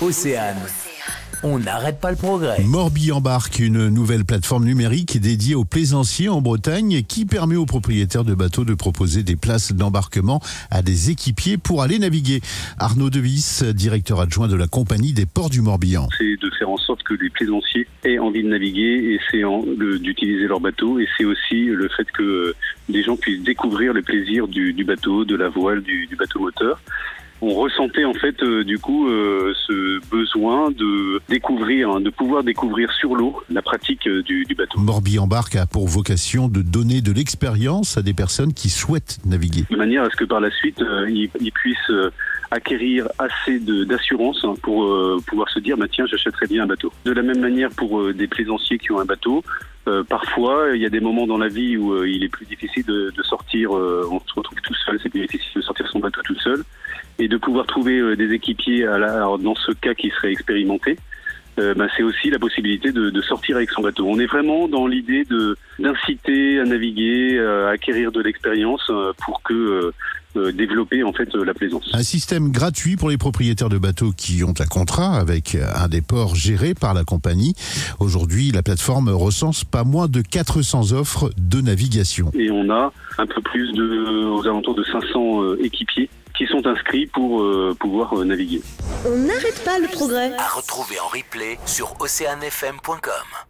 Océane. On n'arrête pas le progrès. Morbi embarque une nouvelle plateforme numérique dédiée aux plaisanciers en Bretagne qui permet aux propriétaires de bateaux de proposer des places d'embarquement à des équipiers pour aller naviguer. Arnaud Devis, directeur adjoint de la compagnie des ports du Morbihan. C'est de faire en sorte que les plaisanciers aient envie de naviguer et c'est d'utiliser leur bateau et c'est aussi le fait que les gens puissent découvrir le plaisir du, bateau, de la voile, du, du bateau moteur on ressentait en fait euh, du coup euh, ce besoin de découvrir, hein, de pouvoir découvrir sur l'eau la pratique euh, du, bateau. Morbi embarque a pour vocation de donner de l'expérience à des personnes qui souhaitent naviguer. De manière à ce que par la suite ils, puissent acquérir assez d'assurance hein, pour pouvoir se dire bah, tiens j'achèterai bien un bateau. De la même manière pour des plaisanciers qui ont un bateau, parfois, il y a des moments dans la vie où il est plus difficile de, de sortir, on se retrouve tout seul, c'est plus difficile de sortir son bateau tout seul et de pouvoir trouver euh, des équipiers à la, dans ce cas qui serait expérimenté. Euh, bah, c'est aussi la possibilité de, de, sortir avec son bateau. On est vraiment dans l'idée de d'inciter à naviguer, à acquérir de l'expérience euh, pour que développer en fait la plaisance. Un système gratuit pour les propriétaires de bateaux qui ont un contrat avec un des ports gérés par la compagnie. Aujourd'hui, la plateforme recense pas moins de 400 offres de navigation. Et on a un peu plus de aux alentours de 500 équipiers qui sont inscrits pour euh, pouvoir euh, naviguer. On n'arrête pas le progrès. À retrouver en replay sur oceanfm.com.